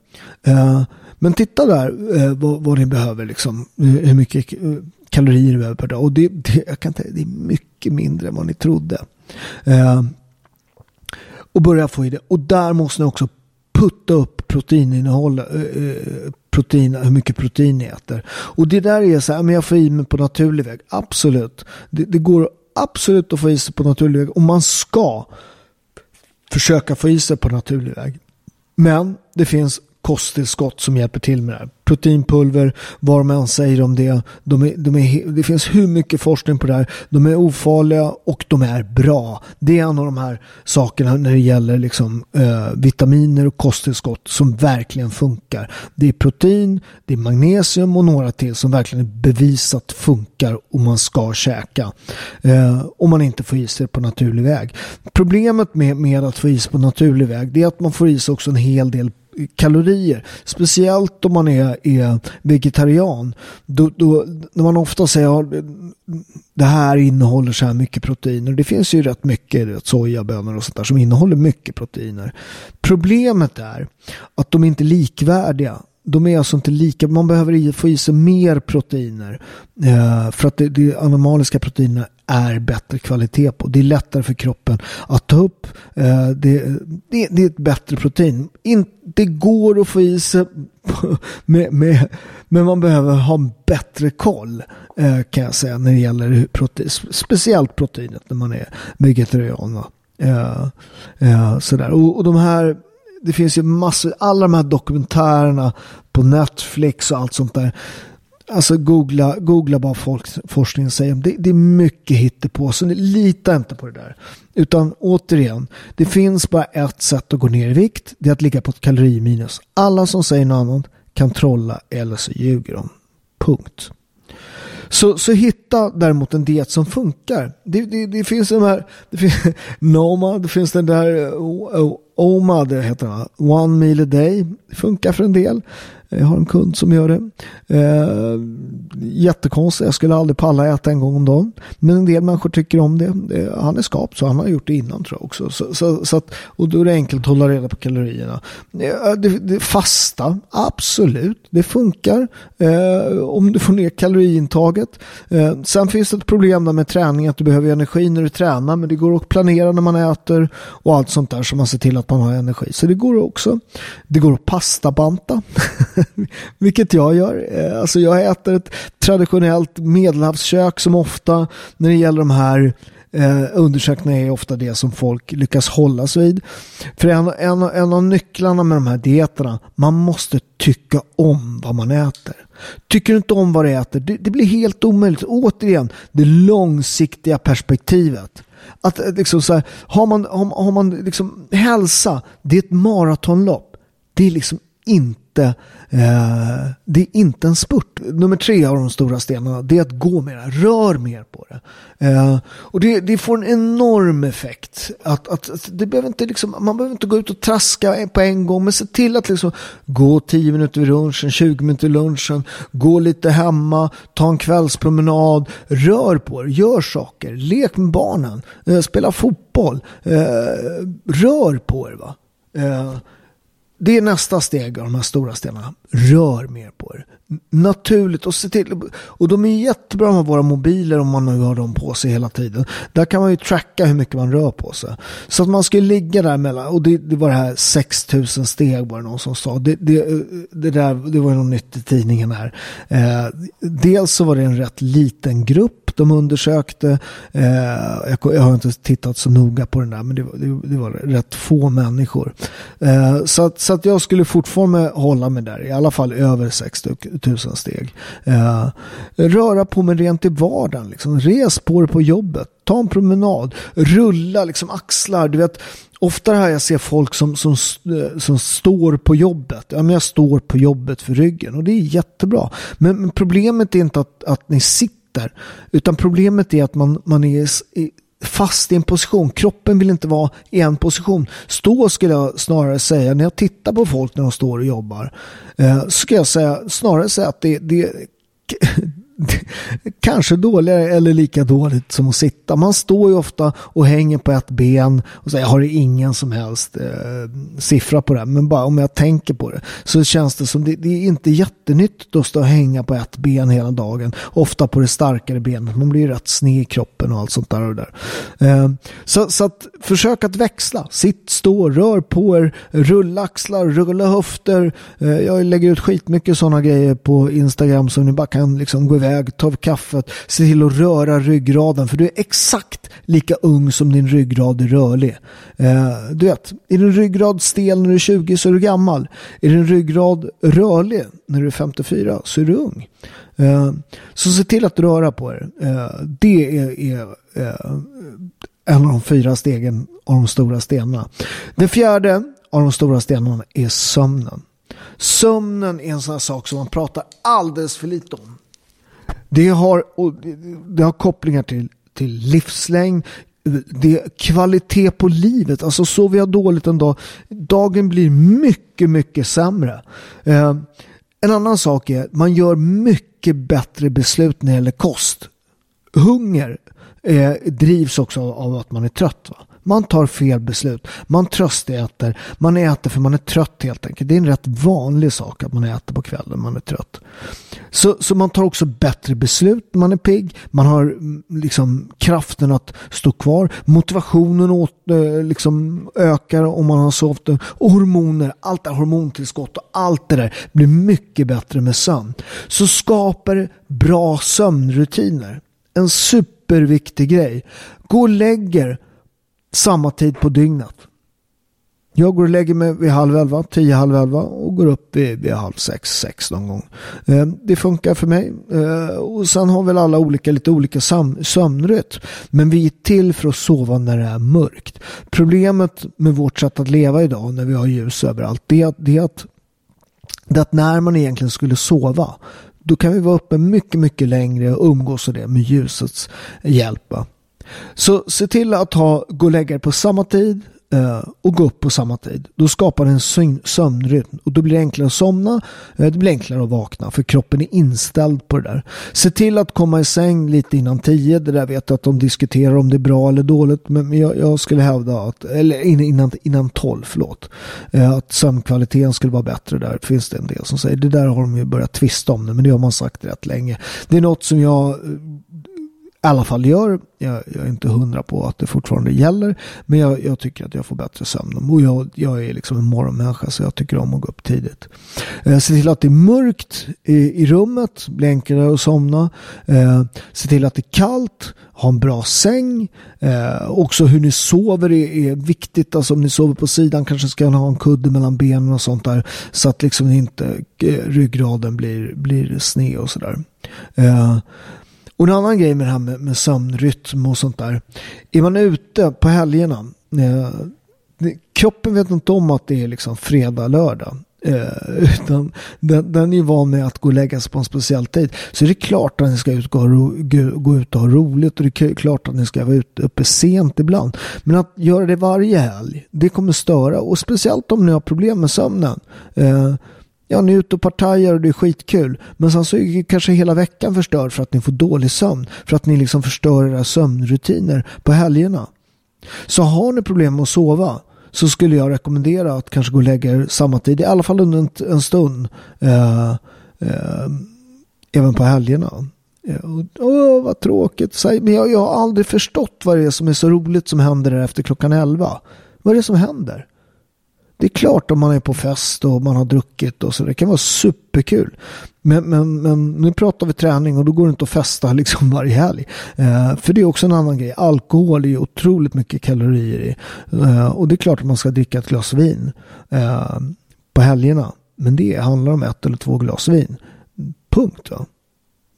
Eh, men titta där eh, vad, vad, ni behöver, liksom, hur mycket eh, kalorier ni behöver per dag. Och det, det, jag kan säga, det är mycket mindre än vad ni trodde eh, och börja få i det. Och där måste ni också putta upp proteininnehåll, eh, eh protein, hur mycket protein ni äter. Och det där är så här, men jag får i mig på naturlig väg. Absolut. Det, det går absolut att få i sig på naturlig väg och man ska försöka få i sig på naturlig väg. Men det finns kosttillskott som hjälper till med det här. Proteinpulver, vad man än säger om det. De är, de är, det finns hur mycket forskning på det här. De är ofarliga och de är bra. Det är en av de här sakerna när det gäller liksom, eh, vitaminer och kosttillskott som verkligen funkar. Det är protein, det är magnesium och några till som verkligen är bevisat funkar och man ska käka. Eh, om man inte får i sig på naturlig väg. Problemet med, med att få i sig på naturlig väg det är att man får i sig också en hel del kalorier. Speciellt om man är, är vegetarian. Då, då, när man ofta säger att det här innehåller så här mycket proteiner. Det finns ju rätt mycket sojabönor och sånt där som innehåller mycket proteiner. Problemet är att de inte är likvärdiga de är alltså inte lika, man behöver få i sig mer proteiner eh, för att det, det animaliska proteinerna är bättre kvalitet på. Det är lättare för kroppen att ta upp. Eh, det, det, det, är ett bättre protein. In, det går att få i sig med, med, men man behöver ha en bättre koll eh, kan jag säga när det gäller protein, speciellt proteinet när man är vegetarian. Eh, eh, sådär. Och, och de här det finns ju massor, alla de här dokumentärerna på Netflix och allt sånt där. Alltså googla, googla bara folk, forskningen säger. Det, det är mycket hittepå, så lita inte på det där. Utan återigen, det finns bara ett sätt att gå ner i vikt. Det är att ligga på ett kaloriminus. Alla som säger något annat kan trolla eller så ljuger de. Punkt. Så, så hitta däremot en diet som funkar. Det, det, det finns de här, det finns, Noma, det finns den där oh, oh, OMAD heter den, One Meal a Day. det Funkar för en del. Eh, jag har en kund som gör det. Eh, jättekonstigt, jag skulle aldrig palla äta en gång om dagen. Men en del människor tycker om det. Eh, han är skapt så han har gjort det innan tror jag också. Så, så, så att, och då är det enkelt att hålla reda på kalorierna. Eh, det, det, fasta, absolut, det funkar. Eh, om du får ner kaloriintaget. Eh, sen finns det ett problem där med träning, att du behöver energi när du tränar. Men det går att planera när man äter och allt sånt där så man ser till att man har energi. Så det går också. Det går att pastabanta. Vilket jag gör. Eh, alltså jag äter ett traditionellt medelhavskök som ofta när det gäller de här eh, undersökningarna är ofta det som folk lyckas hålla sig vid. För en, en, en av nycklarna med de här dieterna, man måste tycka om vad man äter. Tycker du inte om vad du äter, det, det blir helt omöjligt. Återigen, det långsiktiga perspektivet. Att eh, liksom så här, har man, har, har man liksom hälsa, det är ett maratonlopp. Det är liksom inte Eh, det är inte en spurt. Nummer tre av de stora stenarna det är att gå mer, rör mer på det. Eh, och det, det, får en enorm effekt. Att, att, att, det behöver inte liksom, man behöver inte gå ut och traska på en gång men se till att liksom gå 10 minuter vid lunchen, 20 minuter vid lunchen, gå lite hemma, ta en kvällspromenad, rör på er. gör saker, lek med barnen, eh, spela fotboll, eh, rör på er. Va? Eh, det är nästa steg av de här stora stenarna. Rör mer på er. Naturligt och se till. Och de är jättebra med våra mobiler om man nu har dem på sig hela tiden. Där kan man ju tracka hur mycket man rör på sig. Så att man ska ligga där mellan. Och det, det var det här 6000 steg var det någon som sa. Det, det, det, där, det var ju något nytt i tidningen här. Eh, dels så var det en rätt liten grupp de undersökte. Eh, jag, har inte tittat så noga på den där men det, det, det var rätt få människor. Eh, så, att, så att jag skulle fortfarande hålla mig där, i alla fall över 6 000 steg. Eh, röra på mig rent i vardagen, liksom. res på dig på jobbet, ta en promenad, rulla liksom axlar, du vet Ofta här jag ser folk som, som, eh, som står på jobbet. Ja, men jag står på jobbet för ryggen och det är jättebra. Men, men problemet är inte att, att ni sitter sitter. Utan problemet är att man, man är fast i en position. Kroppen vill inte vara i en position. Stå skulle jag snarare säga, när jag tittar på folk när de står och jobbar, eh, så ska jag säga, snarare säga att det, det kanske dåligare eller lika dåligt som att sitta. Man står ju ofta och hänger på ett ben och säger jag har ingen som helst eh, siffra på det. Men bara om jag tänker på det så känns det som det, det är inte jättenyttigt att stå och hänga på ett ben hela dagen. Ofta på det starkare benet. Man blir ju rätt sned i kroppen och allt sånt där. Och där. Eh, så, så att försök att växla. Sitt, stå, rör på er, rulla axlar, rulla höfter. Eh, jag lägger ut skitmycket sådana grejer på Instagram som ni bara kan liksom gå iväg iväg, ta kaffet, se till att röra ryggraden för du är exakt lika ung som din ryggrad är rörlig. Eh, du vet, är din ryggrad stel när du är 20 så är du gammal. Är din ryggrad rörlig när du är 54 så är du ung. Eh, så se till att röra på er. Eh, det är, är eh, en av de fyra stegen av de stora stenarna. Den fjärde av de stora stenarna är sömnen. Sömnen är en sån här sak som man pratar alldeles för lite om. Det har, det har kopplingar till, till livslängd, det är kvalitet på livet. Alltså sover jag dåligt en dag, dagen blir mycket, mycket sämre. Eh, en annan sak är att man gör mycket bättre beslut när det gäller kost. Hunger eh, drivs också av att man är trött. Va? Man tar fel beslut. Man tröstäter. Man äter för man är trött helt enkelt. Det är en rätt vanlig sak att man äter på kvällen när man är trött. Så, så man tar också bättre beslut när man är pigg. Man har mm, liksom kraften att stå kvar. Motivationen åt, eh, liksom ökar om man har sovit. Och hormoner, allt det hormontillskott och allt det där blir mycket bättre med sömn. Så skapar bra sömnrutiner. En superviktig grej. Gå och lägger samma tid på dygnet. Jag går och lägger mig vid halv elva, tio, halv elva och går upp vid, vid halv sex, sex någon gång. Eh, det funkar för mig. Eh, och sen har väl alla olika, lite olika sömnrytm. Men vi är till för att sova när det är mörkt. Problemet med vårt sätt att leva idag när vi har ljus överallt det är att, det är att, det är att när man egentligen skulle sova då kan vi vara uppe mycket, mycket längre och umgås och det med ljusets hjälp. Så se till att ha, gå och lägga er på samma tid eh, och gå upp på samma tid. Då skapar det en sömnrytm och då blir det enklare att somna. Eh, det blir enklare att vakna för kroppen är inställd på det där. Se till att komma i säng lite innan tio. Det där vet jag att de diskuterar om det är bra eller dåligt. Men jag, jag skulle hävda att, eller innan, innan tolv, förlåt. Eh, att sömnkvaliteten skulle vara bättre där. Finns det en del som säger. Det där har de ju börjat tvista om nu men det har man sagt rätt länge. Det är något som jag i alla fall gör. Jag, jag, är inte hundra på att det fortfarande gäller. Men jag, jag tycker att jag får bättre sömn. Och jag, jag, är liksom en morgonmänniska så jag tycker om att gå upp tidigt. Eh, se till att det är mörkt i, i rummet. Bli enklare att somna. Eh, se till att det är kallt. Ha en bra säng. Eh, också hur ni sover är, är, viktigt. Alltså om ni sover på sidan kanske ska ni ha en kudde mellan benen och sånt där. Så att liksom inte eh, ryggraden blir, blir sned och sådär. Eh, och en annan grej med det här med, med sömnrytm och sånt där. Är man ute på helgerna. Eh, kroppen vet inte om att det är liksom fredag, lördag. Eh, utan den, den är van med att gå och lägga sig på en speciell tid. Så det är klart att ni ska ut, gå, gå, gå ut och ha roligt och det är klart att ni ska vara ute uppe sent ibland. Men att göra det varje helg, det kommer störa. Och speciellt om ni har problem med sömnen. Eh, Ja, ni är ute och partajar och det är skitkul. Men sen så är kanske hela veckan förstörd för att ni får dålig sömn. För att ni liksom förstör era sömnrutiner på helgerna. Så har ni problem med att sova så skulle jag rekommendera att kanske gå och lägga er samma tid. I alla fall under en, en stund. Eh, eh, även på helgerna. Eh, åh, oh, vad tråkigt. Men jag, jag har aldrig förstått vad det är som är så roligt som händer efter klockan elva. Vad är det som händer? Det är klart om man är på fest och man har druckit och så. Det kan vara superkul. Men, men, men nu pratar vi träning och då går det inte att festa liksom varje helg. Eh, för det är också en annan grej. Alkohol är otroligt mycket kalorier i. Eh, och det är klart att man ska dricka ett glas vin eh, på helgerna. Men det handlar om ett eller två glas vin. Punkt. Va?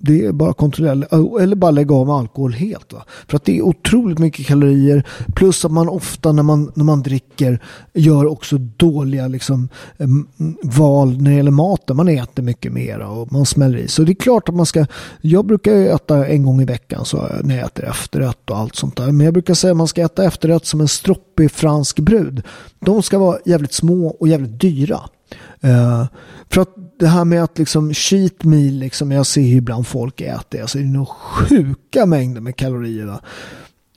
Det är bara kontrollera eller bara lägga av med alkohol helt. Va? För att det är otroligt mycket kalorier. Plus att man ofta när man, när man dricker gör också dåliga liksom, mm, val när det gäller maten. Man äter mycket mer och man smäller i. Så det är klart att man ska. Jag brukar äta en gång i veckan så när jag äter efterrätt och allt sånt där. Men jag brukar säga att man ska äta efterrätt som en stroppig fransk brud. De ska vara jävligt små och jävligt dyra. Uh, för att det här med att liksom cheat meal, liksom, jag ser ibland folk äter, alltså det är nog sjuka mängder med kalorier. Va?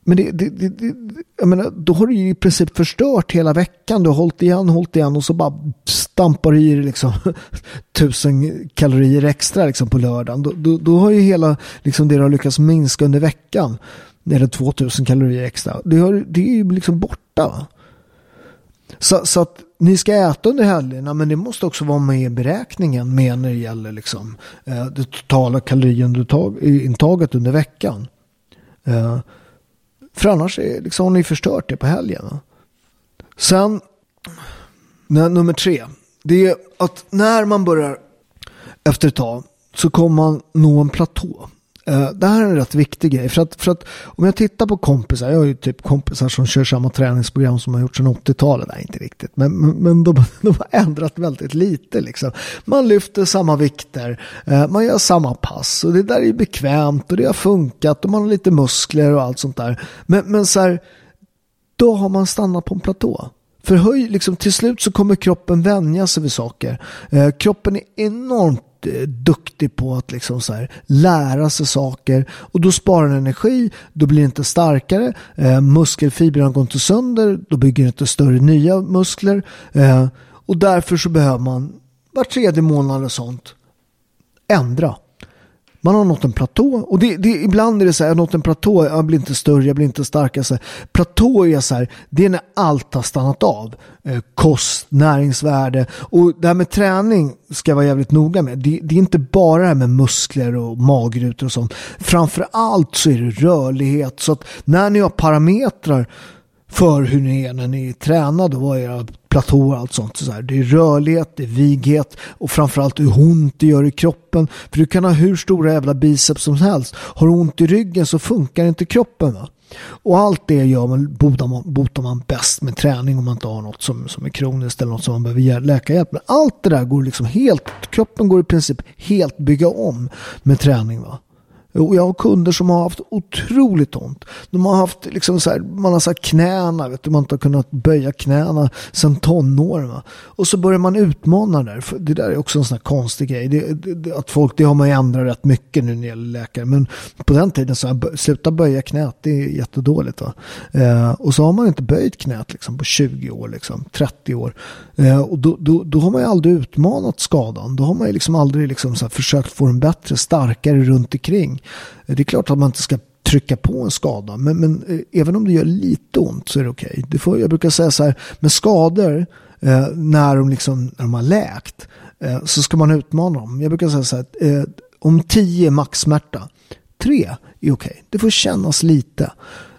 Men det, det, det, det, jag menar, då har du ju i princip förstört hela veckan. Du har hållit igen, hållit igen och så bara stampar du i dig liksom tusen kalorier extra liksom på lördagen. Då, då, då har ju hela liksom, det du har lyckats minska under veckan, eller 2000 kalorier extra, det, har, det är ju liksom borta. Va? Så, så att ni ska äta under helgerna men det måste också vara med i beräkningen med när det gäller liksom, eh, det totala kaloriintaget under veckan. Eh, för annars är, liksom, har ni förstört det på helgen. Sen, nummer tre. Det är att när man börjar efter ett tag så kommer man nå en platå. Eh, det här är en rätt viktig grej. För att, för att om jag tittar på kompisar, jag har ju typ kompisar som kör samma träningsprogram som har gjort sedan 80-talet. Nej, inte riktigt. Men, men, men de, de, har ändrat väldigt lite. Liksom. Man lyfter samma vikter, eh, man gör samma pass och det där är bekvämt och det har funkat och man har lite muskler och allt sånt där. Men, men så här, då har man stannat på en platå. För höj, liksom, till slut så kommer kroppen vänja sig vid saker. Eh, kroppen är enormt Eh, duktig på att liksom så här, lära sig saker. Och då sparar den energi, då blir det inte starkare, eh, muskelfibrerna går inte sönder, då bygger det inte större nya muskler. Eh, och därför så behöver man var tredje månad och sånt ändra. Man har nått en platå och det, det, ibland är det så här, jag har nått en platå, jag blir inte större, jag blir inte starkare. Så här. Platå är så här, det är när allt har stannat av. Eh, kost, näringsvärde och det här med träning ska jag vara jävligt noga med. Det, det är inte bara det här med muskler och magrutor och sånt. Framför allt så är det rörlighet. Så att när ni har parametrar för hur ni är när ni är tränade och vad era platåer och allt sånt. Så här. Det är rörlighet, det är vighet och framförallt hur ont det gör i kroppen. För du kan ha hur stora jävla biceps som helst. Har du ont i ryggen så funkar inte kroppen. Va? Och allt det gör man, botar, man, botar man bäst med träning om man inte har något som, som är kroniskt eller något som man behöver läkarhjälp. med. allt det där går liksom helt, kroppen går i princip helt bygga om med träning. Va? Och jag har kunder som har haft otroligt ont. De har haft liksom så här, man har sagt knäna, vet du, man har inte kunnat böja knäna sedan tonåren. Och så börjar man utmana det där. Det där är också en sån här konstig grej. Det, det, att folk, det har man ju ändrat rätt mycket nu när det gäller läkare. Men på den tiden så här, sluta böja knät, det är jättedåligt. Va? Eh, och så har man inte böjt knät liksom, på 20 år, liksom, 30 år. Eh, och då, då, då har man ju aldrig utmanat skadan. Då har man ju liksom aldrig liksom så här, försökt få den bättre, starkare runt omkring. Det är klart att man inte ska trycka på en skada. Men, men eh, även om det gör lite ont så är det okej. Okay. jag brukar säga så här, med skador, eh, när, de liksom, när de har läkt, eh, så ska man utmana dem. Jag brukar säga så här, eh, om tio är maxsmärta, tre är okej. Okay. Det får kännas lite.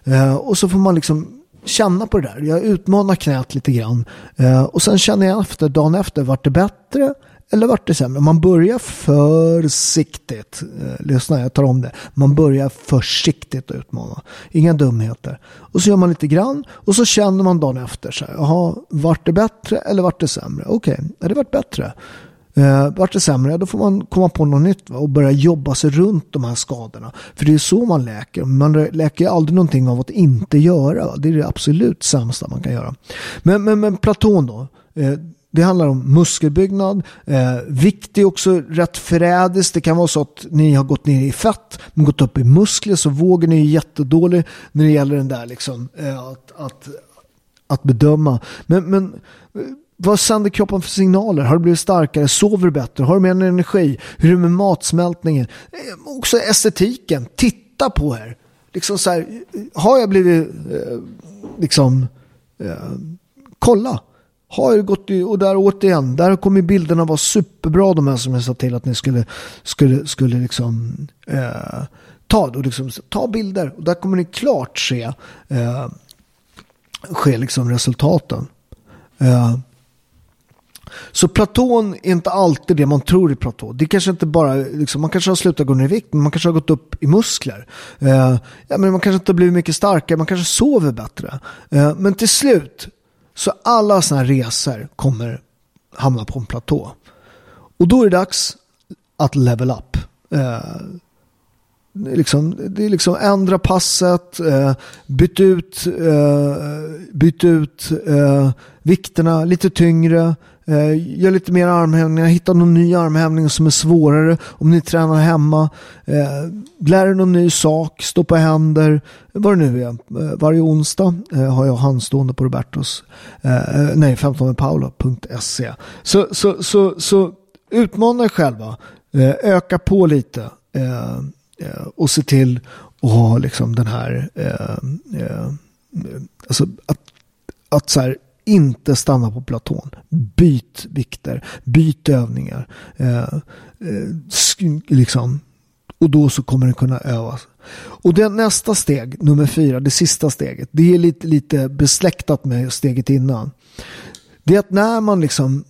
Eh, och så får man liksom känna på det där. Jag utmanar knät lite grann. Eh, och sen känner jag efter, dagen efter, vart det bättre? Eller vart det sämre? Man börjar försiktigt. Eh, lyssna, jag tar om det. Man börjar försiktigt att utmana. Inga dumheter. Och så gör man lite grann och så känner man dagen efter. Så här, Jaha, vart det bättre eller vart det sämre? Okej, okay, det varit bättre. Eh, vart det sämre, då får man komma på något nytt va? och börja jobba sig runt de här skadorna. För det är så man läker. Man läker aldrig någonting av att inte göra. Va? Det är det absolut sämsta man kan göra. Men, men, men Platon då. Eh, det handlar om muskelbyggnad. Eh, vikt är också rätt förrädiskt. Det kan vara så att ni har gått ner i fett men gått upp i muskler så vågen är jättedålig när det gäller den där liksom, eh, att, att, att bedöma. Men, men eh, vad sänder kroppen för signaler? Har du blivit starkare? Sover du bättre? Har du mer energi? Hur är det med matsmältningen? Eh, också estetiken. Titta på er. Liksom så här, har jag blivit eh, liksom eh, kolla har gått i, och där återigen, där kommer bilderna vara superbra de här som jag sa till att ni skulle, skulle, skulle liksom eh, ta, och liksom, ta bilder och där kommer ni klart se, eh, se liksom resultaten. Eh, så Platon är inte alltid det man tror i Platon. Det kanske inte bara, liksom, man kanske har slutat gå ner i vikt, men man kanske har gått upp i muskler. Eh, ja, men man kanske inte har blivit mycket starkare, man kanske sover bättre. Eh, men till slut så alla sådana här resor kommer hamna på en platå. Och då är det dags att level up. Eh, liksom, det är liksom ändra passet, eh, byt ut, eh, byt ut eh, vikterna lite tyngre, Eh, gör lite mer armhävningar, hitta någon ny armhävning som är svårare om ni tränar hemma. Eh, lär er någon ny sak, stå på händer, vad det nu är. Eh, varje onsdag eh, har jag handstående på Robertos, eh, nej 15paolo.se. Så, så, så, så utmana er själva, eh, öka på lite eh, eh, och se till att ha liksom den här, eh, alltså att, att så här, inte stanna på platån. Byt vikter, byt övningar. Eh, eh, liksom. Och då så kommer det kunna övas. Och det nästa steg, nummer fyra, det sista steget, det är lite, lite besläktat med steget innan. Det är att när man liksom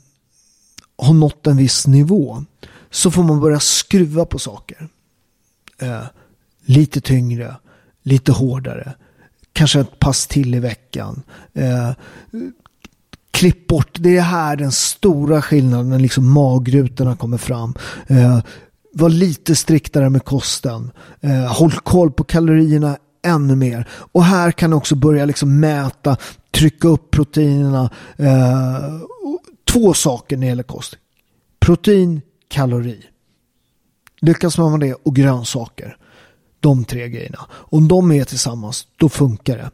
har nått en viss nivå så får man börja skruva på saker. Eh, lite tyngre, lite hårdare, kanske ett pass till i veckan. Eh, klipp bort, det är här den stora skillnaden, när liksom magrutorna kommer fram. Eh, var lite striktare med kosten. Eh, håll koll på kalorierna ännu mer. Och här kan du också börja liksom mäta, trycka upp proteinerna. Eh, två saker när det gäller kost. Protein, kalori. Lyckas man med det och grönsaker. De tre grejerna. Om de är tillsammans, då funkar det.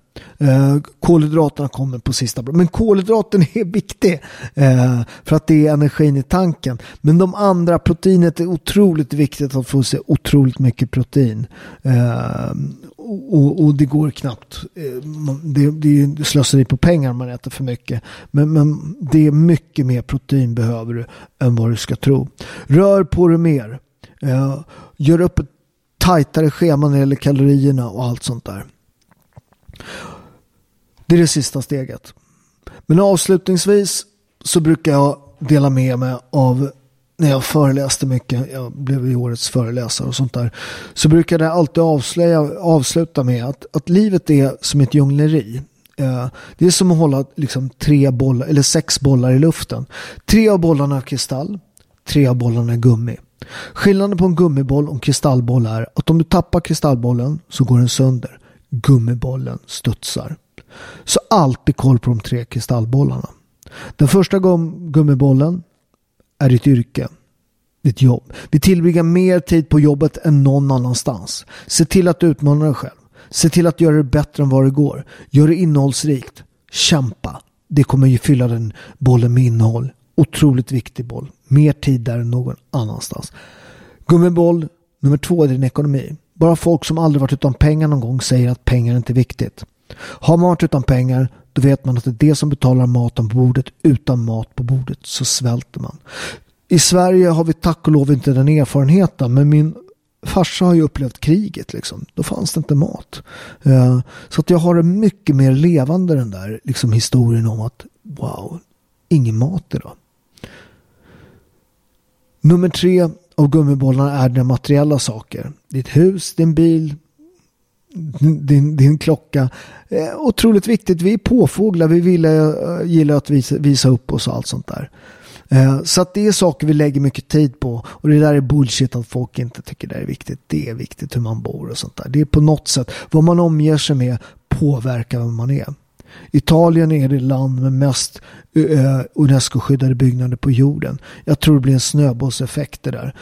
Eh, kolhydraterna kommer på sista Men kolhydraten är viktig eh, för att det är energin i tanken. Men de andra, proteinet är otroligt viktigt att få se otroligt mycket protein. Eh, och, och, det går knappt. Eh, det, det är slöseri på pengar om man äter för mycket. Men, men det är mycket mer protein behöver du än vad du ska tro. Rör på dig mer. Eh, gör upp ett tajtare schema när det gäller kalorierna och allt sånt där. Det är det sista steget. Men avslutningsvis så brukar jag dela med mig av när jag föreläste mycket, jag blev ju årets föreläsare och sånt där, så brukade jag alltid avslöja, avsluta med att, att livet är som ett djungleri. Eh, det är som att hålla liksom tre bollar, eller sex bollar i luften. Tre av bollarna är kristall, tre av bollarna är gummi. Skillnaden på en gummiboll och en kristallboll är att om du tappar kristallbollen så går den sönder. Gummibollen studsar. Så alltid koll på de tre kristallbollarna. Den första gum gummibollen är ditt yrke. Ditt jobb. Vi tillbringar mer tid på jobbet än någon annanstans. Se till att utmana dig själv. Se till att göra det bättre än vad det går. Gör det innehållsrikt. Kämpa. Det kommer ju fylla den bollen med innehåll. Otroligt viktig boll. Mer tid där än någon annanstans. Gummiboll nummer två är din ekonomi. Bara folk som aldrig varit utan pengar någon gång säger att pengar inte är viktigt. Har man varit utan pengar då vet man att det är det som betalar maten på bordet. Utan mat på bordet så svälter man. I Sverige har vi tack och lov inte den erfarenheten men min farsa har ju upplevt kriget liksom. Då fanns det inte mat. Eh, så att jag har en mycket mer levande den där liksom historien om att wow, ingen mat idag. Nummer tre av gummibollarna är dina materiella saker. Ditt hus, din bil, din, din klocka. Eh, otroligt viktigt. Vi är påfåglar. Vi vill, eh, gillar att visa, visa upp oss och allt sånt där. Eh, så att det är saker vi lägger mycket tid på. Och det där är bullshit att folk inte tycker det är viktigt. Det är viktigt hur man bor och sånt där. Det är på något sätt vad man omger sig med påverkar vem man är. Italien är det land med mest Unesco-skyddade byggnader på jorden. Jag tror det blir en snöbollseffekt det där.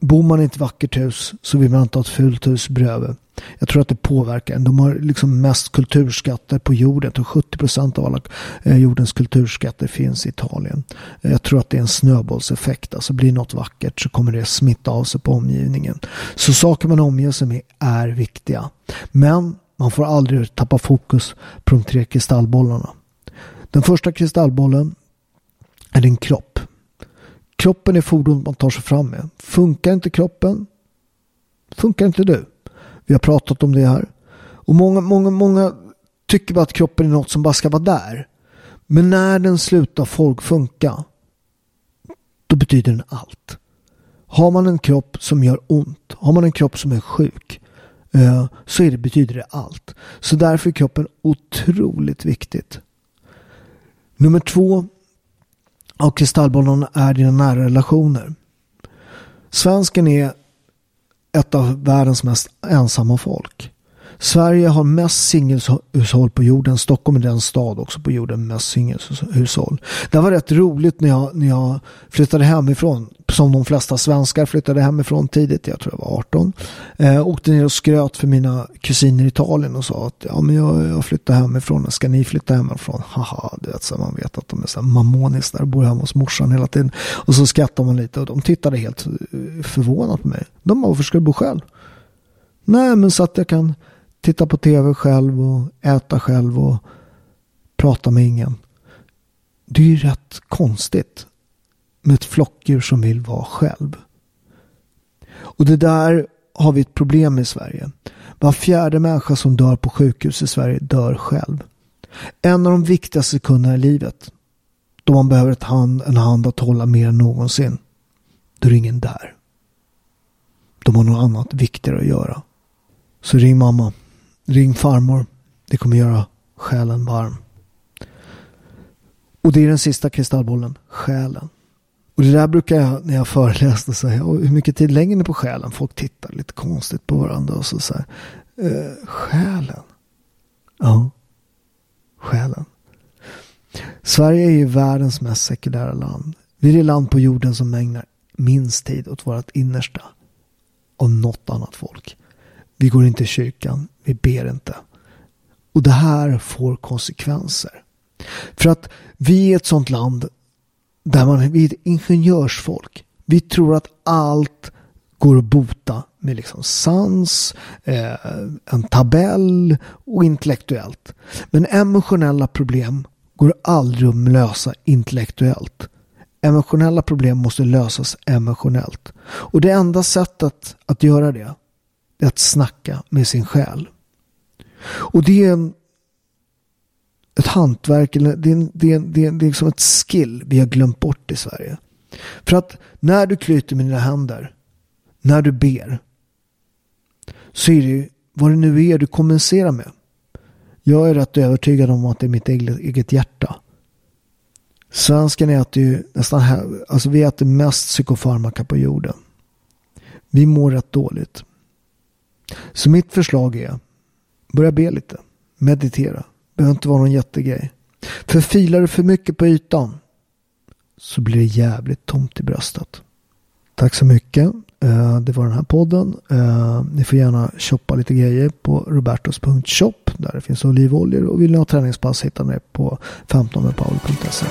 Bor man i ett vackert hus så vill man inte ha ett fult hus bredvid. Jag tror att det påverkar. De har liksom mest kulturskatter på jorden. Jag tror 70 procent av alla eh, jordens kulturskatter finns i Italien. Eh, jag tror att det är en snöbollseffekt. Alltså blir något vackert så kommer det smitta av sig på omgivningen. Så saker man omger sig med är viktiga. Men man får aldrig tappa fokus på de tre kristallbollarna. Den första kristallbollen är din kropp. Kroppen är fordonet man tar sig fram med. Funkar inte kroppen, funkar inte du. Vi har pratat om det här. Och många, många, många tycker bara att kroppen är något som bara ska vara där. Men när den slutar folk funka, då betyder den allt. Har man en kropp som gör ont, har man en kropp som är sjuk, Eh, så är det, betyder det allt. Så därför är kroppen otroligt viktigt. Nummer två av kristallbollarna är dina nära relationer. Svensken är ett av världens mest ensamma folk. Sverige har mest singelhushåll på jorden. Stockholm är den stad också på jorden med mest singelhushåll. Det var rätt roligt när jag, när jag flyttade hemifrån. Som de flesta svenskar flyttade hemifrån tidigt. Jag tror jag var 18. Eh, åkte ner och skröt för mina kusiner i Italien och sa att ja, men jag, jag flyttar hemifrån. Ska ni flytta hemifrån? Haha, du vet, så man vet att de är så här mammonis där och bor hemma hos morsan hela tiden. Och så skrattar man lite och de tittade helt eh, förvånat på mig. De bara, varför ska du bo själv? Nej, men så att jag kan titta på tv själv och äta själv och prata med ingen. Det är ju rätt konstigt med ett flockdjur som vill vara själv. Och det där har vi ett problem i Sverige. Var fjärde människa som dör på sjukhus i Sverige dör själv. En av de viktigaste sekunderna i livet. Då man behöver ett hand, en hand att hålla mer än någonsin. Då är det ingen där. De har något annat viktigare att göra. Så ring mamma. Ring farmor. Det kommer göra själen varm. Och det är den sista kristallbollen, själen. Och det där brukar jag när jag föreläste säga, hur mycket tid lägger ni på själen? Folk tittar lite konstigt på varandra och så säger eh, själen? Ja, själen. Sverige är ju världens mest sekulära land. Vi är det land på jorden som ägnar minst tid åt vårt innersta av något annat folk. Vi går inte i kyrkan. Vi ber inte. Och det här får konsekvenser. För att vi är ett sånt land där man, vi är ett ingenjörsfolk. Vi tror att allt går att bota med liksom sans, eh, en tabell och intellektuellt. Men emotionella problem går aldrig att lösa intellektuellt. Emotionella problem måste lösas emotionellt. Och det enda sättet att göra det är att snacka med sin själ. Och det är en, ett hantverk, det är, en, det, är en, det, är, det är liksom ett skill vi har glömt bort i Sverige. För att när du knyter med dina händer, när du ber, så är det ju vad det nu är du kommunicerar med. Jag är rätt övertygad om att det är mitt eget hjärta. Svensken äter ju nästan, alltså vi äter mest psykofarmaka på jorden. Vi mår rätt dåligt. Så mitt förslag är börja be lite. Meditera. Behöver inte vara någon jättegrej. För filar du för mycket på ytan så blir det jävligt tomt i bröstet. Tack så mycket. Eh, det var den här podden. Eh, ni får gärna shoppa lite grejer på robertos.shop där det finns olivoljor och vill ni ha träningspass hittar ni på 15paul.se.